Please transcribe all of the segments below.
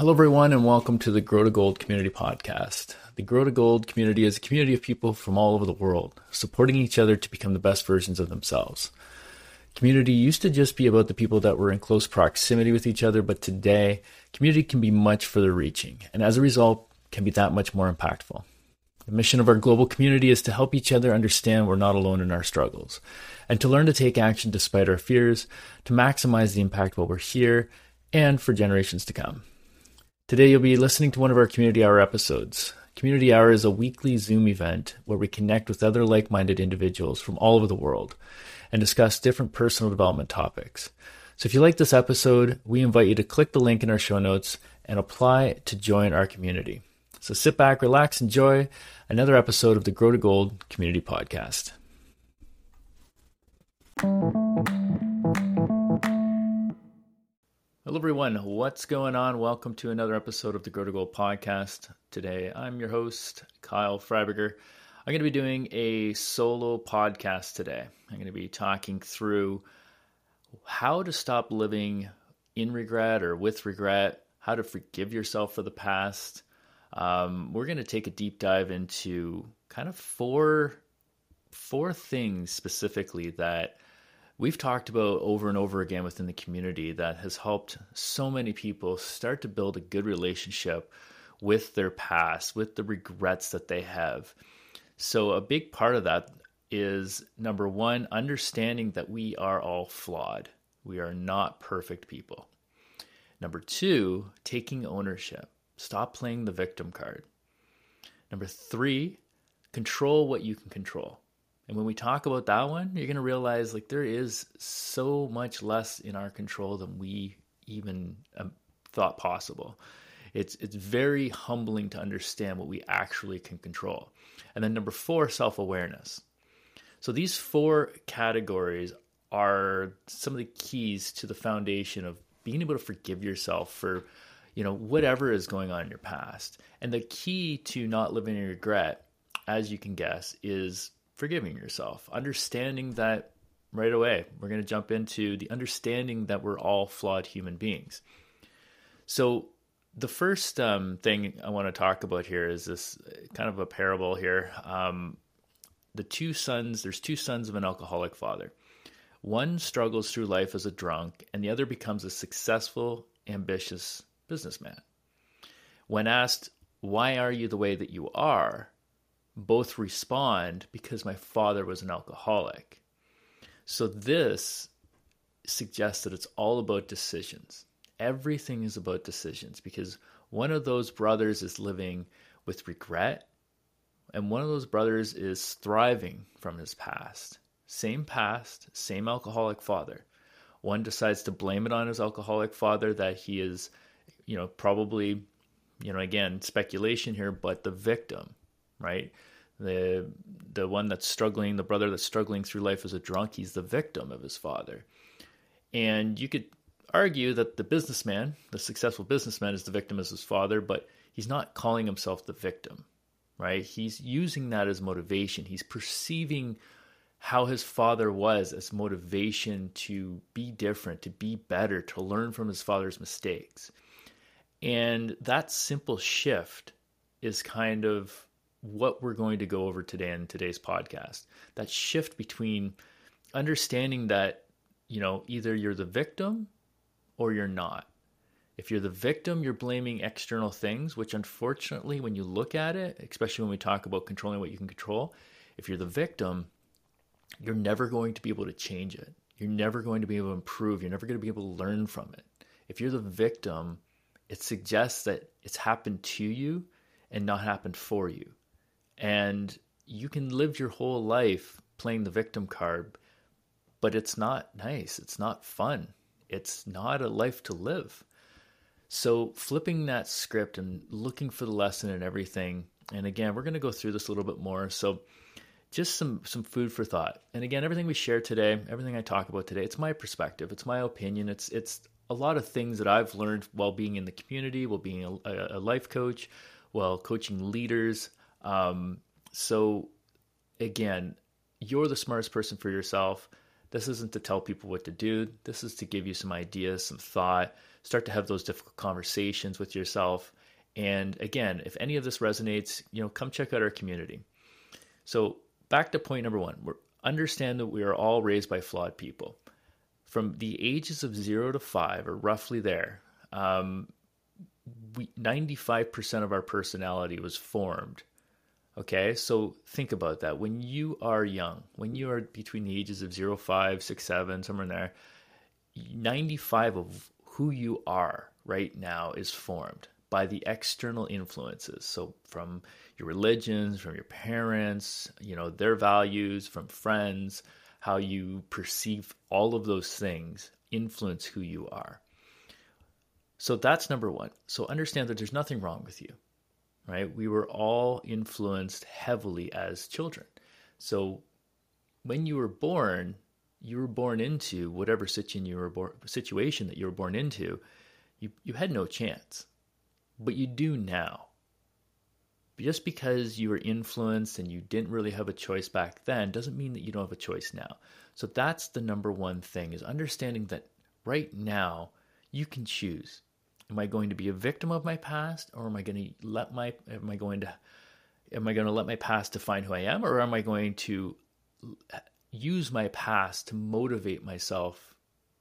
Hello, everyone, and welcome to the Grow to Gold Community Podcast. The Grow to Gold community is a community of people from all over the world, supporting each other to become the best versions of themselves. Community used to just be about the people that were in close proximity with each other, but today, community can be much further reaching, and as a result, can be that much more impactful. The mission of our global community is to help each other understand we're not alone in our struggles, and to learn to take action despite our fears, to maximize the impact while we're here and for generations to come. Today, you'll be listening to one of our Community Hour episodes. Community Hour is a weekly Zoom event where we connect with other like minded individuals from all over the world and discuss different personal development topics. So, if you like this episode, we invite you to click the link in our show notes and apply to join our community. So, sit back, relax, enjoy another episode of the Grow to Gold Community Podcast. Hello, everyone. What's going on? Welcome to another episode of the Grow to Gold podcast. Today, I'm your host, Kyle Freiberger. I'm going to be doing a solo podcast today. I'm going to be talking through how to stop living in regret or with regret, how to forgive yourself for the past. Um, we're going to take a deep dive into kind of four four things specifically that we've talked about over and over again within the community that has helped so many people start to build a good relationship with their past, with the regrets that they have. So, a big part of that is number one, understanding that we are all flawed. We are not perfect people. Number two, taking ownership. Stop playing the victim card. Number three, control what you can control. And when we talk about that one, you're going to realize like there is so much less in our control than we even um, thought possible. It's it's very humbling to understand what we actually can control. And then number 4, self-awareness. So these four categories are some of the keys to the foundation of being able to forgive yourself for you know whatever is going on in your past. And the key to not living in regret, as you can guess, is forgiving yourself, understanding that right away. We're going to jump into the understanding that we're all flawed human beings. So, the first um, thing I want to talk about here is this kind of a parable here. Um, the two sons, there's two sons of an alcoholic father. One struggles through life as a drunk, and the other becomes a successful, ambitious businessman. When asked, Why are you the way that you are? Both respond because my father was an alcoholic. So this suggests that it's all about decisions. Everything is about decisions because one of those brothers is living with regret and one of those brothers is thriving from his past. Same past, same alcoholic father. One decides to blame it on his alcoholic father that he is, you know, probably, you know, again, speculation here, but the victim right? The the one that's struggling, the brother that's struggling through life as a drunk, he's the victim of his father. And you could argue that the businessman, the successful businessman, is the victim as his father, but he's not calling himself the victim, right? He's using that as motivation. He's perceiving how his father was as motivation to be different, to be better, to learn from his father's mistakes. And that simple shift is kind of what we're going to go over today in today's podcast. That shift between understanding that, you know, either you're the victim or you're not. If you're the victim, you're blaming external things, which unfortunately, when you look at it, especially when we talk about controlling what you can control, if you're the victim, you're never going to be able to change it. You're never going to be able to improve. You're never going to be able to learn from it. If you're the victim, it suggests that it's happened to you and not happened for you. And you can live your whole life playing the victim card, but it's not nice. It's not fun. It's not a life to live. So, flipping that script and looking for the lesson and everything. And again, we're going to go through this a little bit more. So, just some some food for thought. And again, everything we share today, everything I talk about today, it's my perspective, it's my opinion, it's it's a lot of things that I've learned while being in the community, while being a, a life coach, while coaching leaders, um, so again, you're the smartest person for yourself. This isn't to tell people what to do. This is to give you some ideas, some thought, start to have those difficult conversations with yourself. And again, if any of this resonates, you know, come check out our community. So back to point number one, we understand that we are all raised by flawed people. From the ages of zero to five, or roughly there, um, we, 95% of our personality was formed Okay, so think about that. When you are young, when you are between the ages of 0, 5, 6, 7, somewhere in there, 95 of who you are right now is formed by the external influences. So from your religions, from your parents, you know, their values, from friends, how you perceive all of those things influence who you are. So that's number one. So understand that there's nothing wrong with you right? We were all influenced heavily as children. So when you were born, you were born into whatever situation you were born, situation that you were born into. You you had no chance, but you do now. Just because you were influenced and you didn't really have a choice back then doesn't mean that you don't have a choice now. So that's the number one thing is understanding that right now you can choose. Am I going to be a victim of my past, or am I going to let my am I going to am I going to let my past define who I am, or am I going to use my past to motivate myself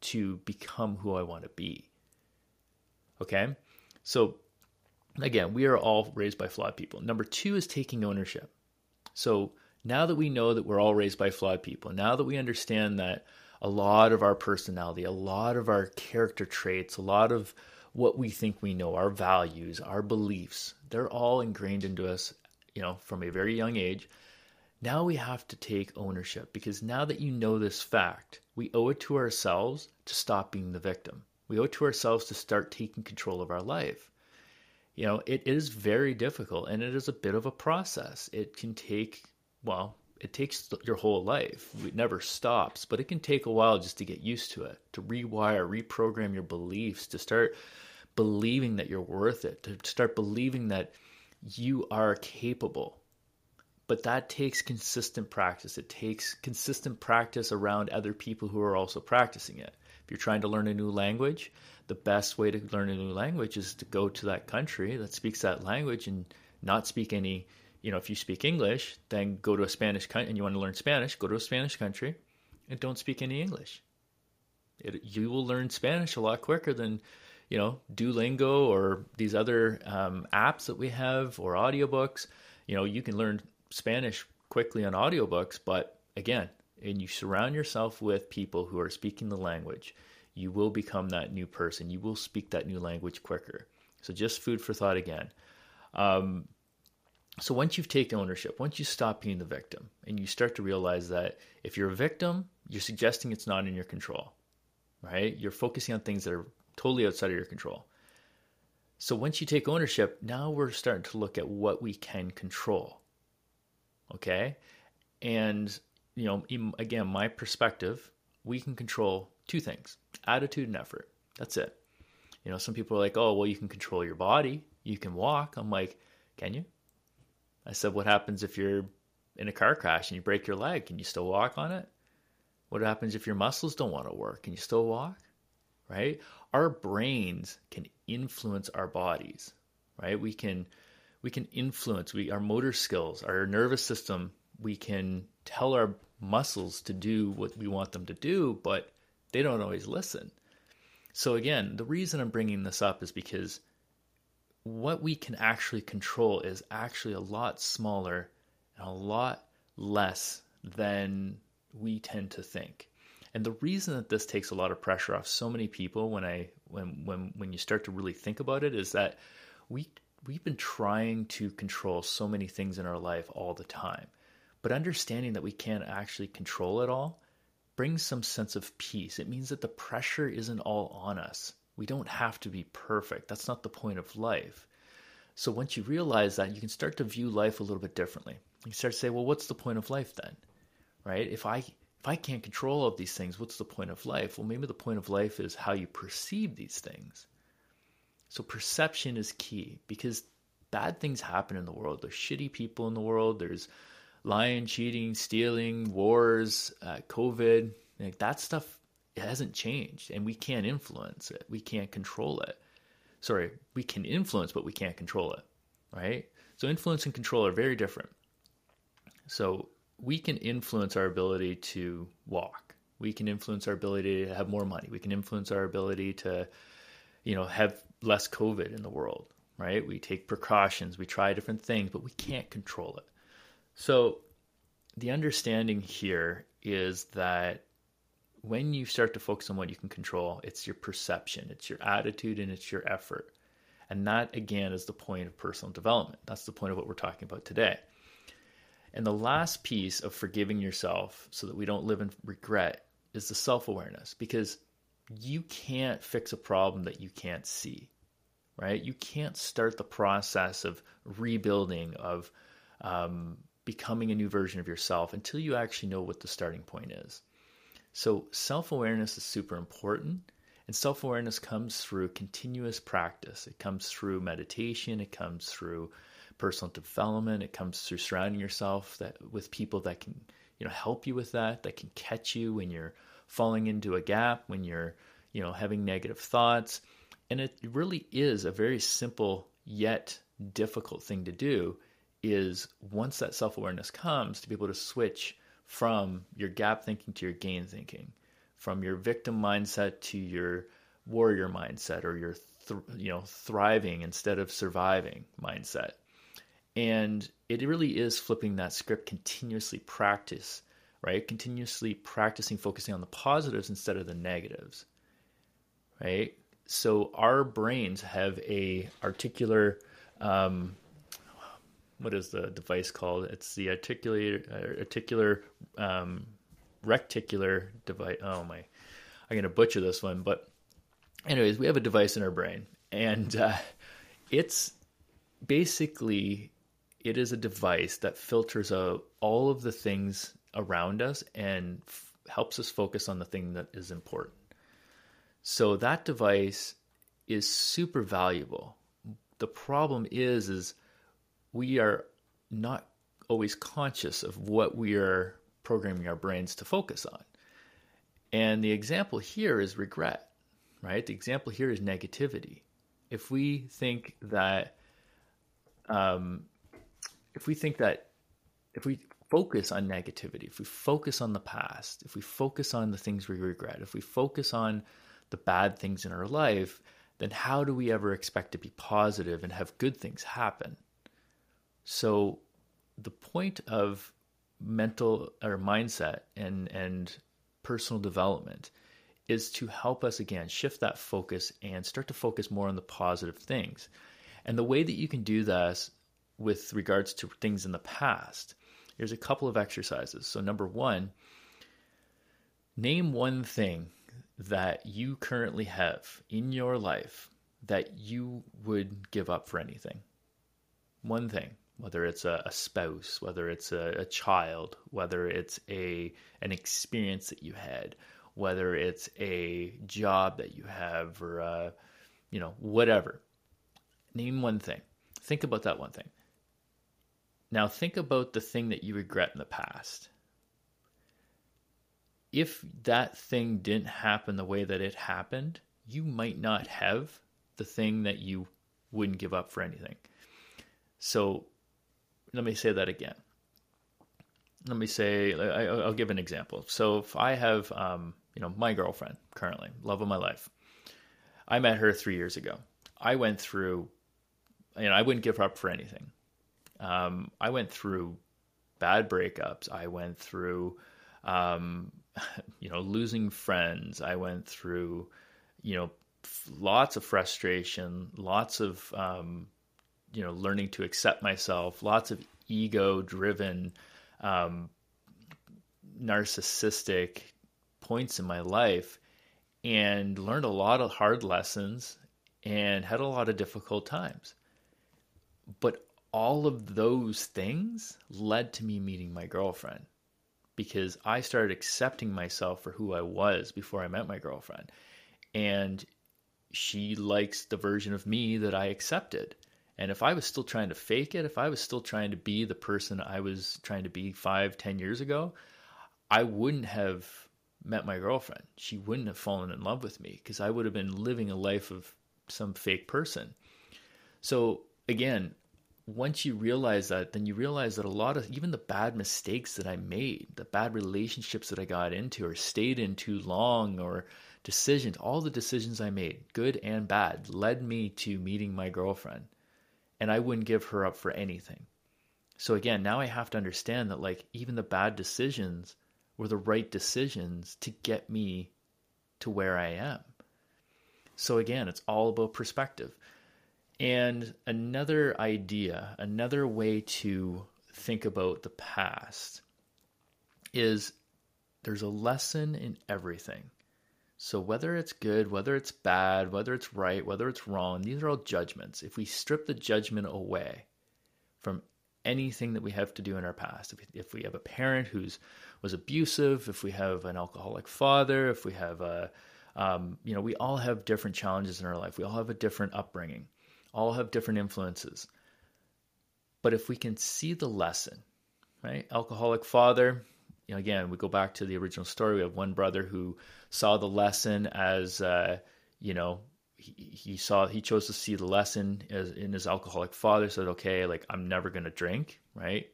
to become who I want to be? Okay, so again, we are all raised by flawed people. Number two is taking ownership. So now that we know that we're all raised by flawed people, now that we understand that a lot of our personality, a lot of our character traits, a lot of what we think we know, our values, our beliefs, they're all ingrained into us, you know, from a very young age. Now we have to take ownership because now that you know this fact, we owe it to ourselves to stop being the victim. We owe it to ourselves to start taking control of our life. You know, it is very difficult and it is a bit of a process. It can take, well, it takes your whole life. It never stops, but it can take a while just to get used to it, to rewire, reprogram your beliefs, to start believing that you're worth it, to start believing that you are capable. But that takes consistent practice. It takes consistent practice around other people who are also practicing it. If you're trying to learn a new language, the best way to learn a new language is to go to that country that speaks that language and not speak any, you know, if you speak English, then go to a Spanish country and you want to learn Spanish, go to a Spanish country and don't speak any English. It, you will learn Spanish a lot quicker than you know, Duolingo or these other um, apps that we have or audiobooks. You know, you can learn Spanish quickly on audiobooks, but again, and you surround yourself with people who are speaking the language, you will become that new person. You will speak that new language quicker. So, just food for thought again. Um, so, once you've taken ownership, once you stop being the victim, and you start to realize that if you're a victim, you're suggesting it's not in your control, right? You're focusing on things that are totally outside of your control. So once you take ownership, now we're starting to look at what we can control. Okay? And, you know, again, my perspective, we can control two things attitude and effort. That's it. You know, some people are like, oh, well, you can control your body, you can walk. I'm like, can you? I said, what happens if you're in a car crash and you break your leg? Can you still walk on it? What happens if your muscles don't want to work? Can you still walk? Right? our brains can influence our bodies, right? We can we can influence we our motor skills, our nervous system, we can tell our muscles to do what we want them to do, but they don't always listen. So again, the reason I'm bringing this up is because what we can actually control is actually a lot smaller and a lot less than we tend to think. And the reason that this takes a lot of pressure off so many people when I when when when you start to really think about it is that we we've been trying to control so many things in our life all the time. But understanding that we can't actually control it all brings some sense of peace. It means that the pressure isn't all on us. We don't have to be perfect. That's not the point of life. So once you realize that, you can start to view life a little bit differently. You start to say, well, what's the point of life then? Right? If I if I can't control all of these things, what's the point of life? Well, maybe the point of life is how you perceive these things. So perception is key because bad things happen in the world. There's shitty people in the world. There's lying, cheating, stealing, wars, uh, COVID. Like that stuff it hasn't changed and we can't influence it. We can't control it. Sorry, we can influence, but we can't control it. Right? So influence and control are very different. So we can influence our ability to walk. We can influence our ability to have more money. We can influence our ability to, you know, have less COVID in the world, right? We take precautions, we try different things, but we can't control it. So the understanding here is that when you start to focus on what you can control, it's your perception, it's your attitude, and it's your effort. And that, again, is the point of personal development. That's the point of what we're talking about today. And the last piece of forgiving yourself so that we don't live in regret is the self awareness because you can't fix a problem that you can't see, right? You can't start the process of rebuilding, of um, becoming a new version of yourself until you actually know what the starting point is. So, self awareness is super important. And self awareness comes through continuous practice. It comes through meditation. It comes through personal development. It comes through surrounding yourself that with people that can, you know, help you with that, that can catch you when you're falling into a gap, when you're, you know, having negative thoughts. And it really is a very simple yet difficult thing to do is once that self-awareness comes to be able to switch from your gap thinking to your gain thinking, from your victim mindset to your warrior mindset or your th- you know thriving instead of surviving mindset and it really is flipping that script continuously practice, right? Continuously practicing focusing on the positives instead of the negatives. Right? So our brains have a articular um, what is the device called? It's the articular uh, articular um, reticular device. Oh my, I'm gonna butcher this one, but anyways, we have a device in our brain, and uh, it's basically it is a device that filters out all of the things around us and f- helps us focus on the thing that is important. So that device is super valuable. The problem is is we are not always conscious of what we are programming our brains to focus on. And the example here is regret, right? The example here is negativity. If we think that um, if we think that if we focus on negativity, if we focus on the past, if we focus on the things we regret, if we focus on the bad things in our life, then how do we ever expect to be positive and have good things happen? So the point of mental or mindset and and personal development is to help us again shift that focus and start to focus more on the positive things. And the way that you can do this with regards to things in the past, there's a couple of exercises. So, number one, name one thing that you currently have in your life that you would give up for anything. One thing, whether it's a, a spouse, whether it's a, a child, whether it's a an experience that you had, whether it's a job that you have, or uh, you know whatever. Name one thing. Think about that one thing. Now think about the thing that you regret in the past. If that thing didn't happen the way that it happened, you might not have the thing that you wouldn't give up for anything. So let me say that again. Let me say, I'll give an example. So if I have, um, you know, my girlfriend currently, love of my life, I met her three years ago. I went through, you know, I wouldn't give her up for anything. Um, I went through bad breakups. I went through, um, you know, losing friends. I went through, you know, lots of frustration, lots of, um, you know, learning to accept myself, lots of ego driven, um, narcissistic points in my life and learned a lot of hard lessons and had a lot of difficult times. But all of those things led to me meeting my girlfriend because I started accepting myself for who I was before I met my girlfriend. And she likes the version of me that I accepted. And if I was still trying to fake it, if I was still trying to be the person I was trying to be five, ten years ago, I wouldn't have met my girlfriend. She wouldn't have fallen in love with me because I would have been living a life of some fake person. So again, once you realize that, then you realize that a lot of even the bad mistakes that I made, the bad relationships that I got into or stayed in too long, or decisions, all the decisions I made, good and bad, led me to meeting my girlfriend. And I wouldn't give her up for anything. So again, now I have to understand that like even the bad decisions were the right decisions to get me to where I am. So again, it's all about perspective. And another idea, another way to think about the past is there's a lesson in everything. So whether it's good, whether it's bad, whether it's right, whether it's wrong, these are all judgments. If we strip the judgment away from anything that we have to do in our past, if we, if we have a parent who's was abusive, if we have an alcoholic father, if we have a um, you know, we all have different challenges in our life. We all have a different upbringing all have different influences. But if we can see the lesson, right? Alcoholic father, you know, again, we go back to the original story. We have one brother who saw the lesson as, uh, you know, he, he saw, he chose to see the lesson as, in his alcoholic father, said, okay, like, I'm never to drink, right?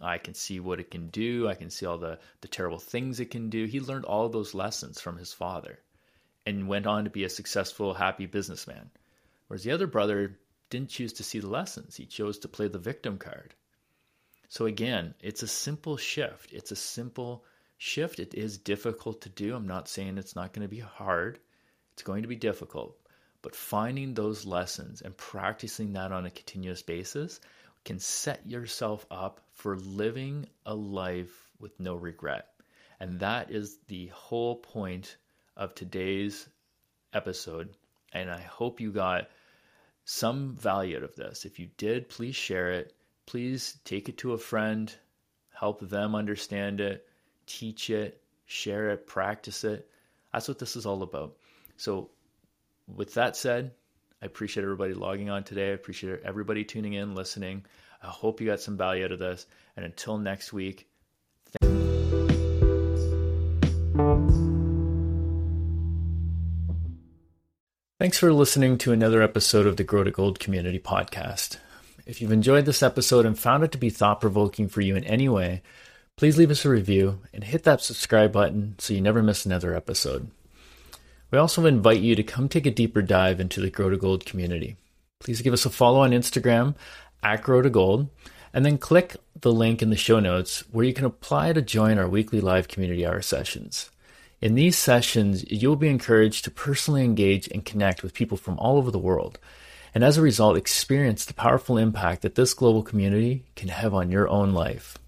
I can see what it can do. I can see all the, the terrible things it can do. He learned all those lessons from his father and went on to be a successful, happy businessman. Whereas the other brother didn't choose to see the lessons, he chose to play the victim card. So again, it's a simple shift. It's a simple shift. It is difficult to do. I'm not saying it's not going to be hard, it's going to be difficult. But finding those lessons and practicing that on a continuous basis can set yourself up for living a life with no regret. And that is the whole point of today's episode and I hope you got some value out of this. If you did, please share it. Please take it to a friend, help them understand it, teach it, share it, practice it. That's what this is all about. So, with that said, I appreciate everybody logging on today. I appreciate everybody tuning in, listening. I hope you got some value out of this. And until next week, Thanks for listening to another episode of the Grow to Gold Community Podcast. If you've enjoyed this episode and found it to be thought provoking for you in any way, please leave us a review and hit that subscribe button so you never miss another episode. We also invite you to come take a deeper dive into the Grow to Gold community. Please give us a follow on Instagram at Grow to Gold, and then click the link in the show notes where you can apply to join our weekly live community hour sessions. In these sessions, you'll be encouraged to personally engage and connect with people from all over the world, and as a result, experience the powerful impact that this global community can have on your own life.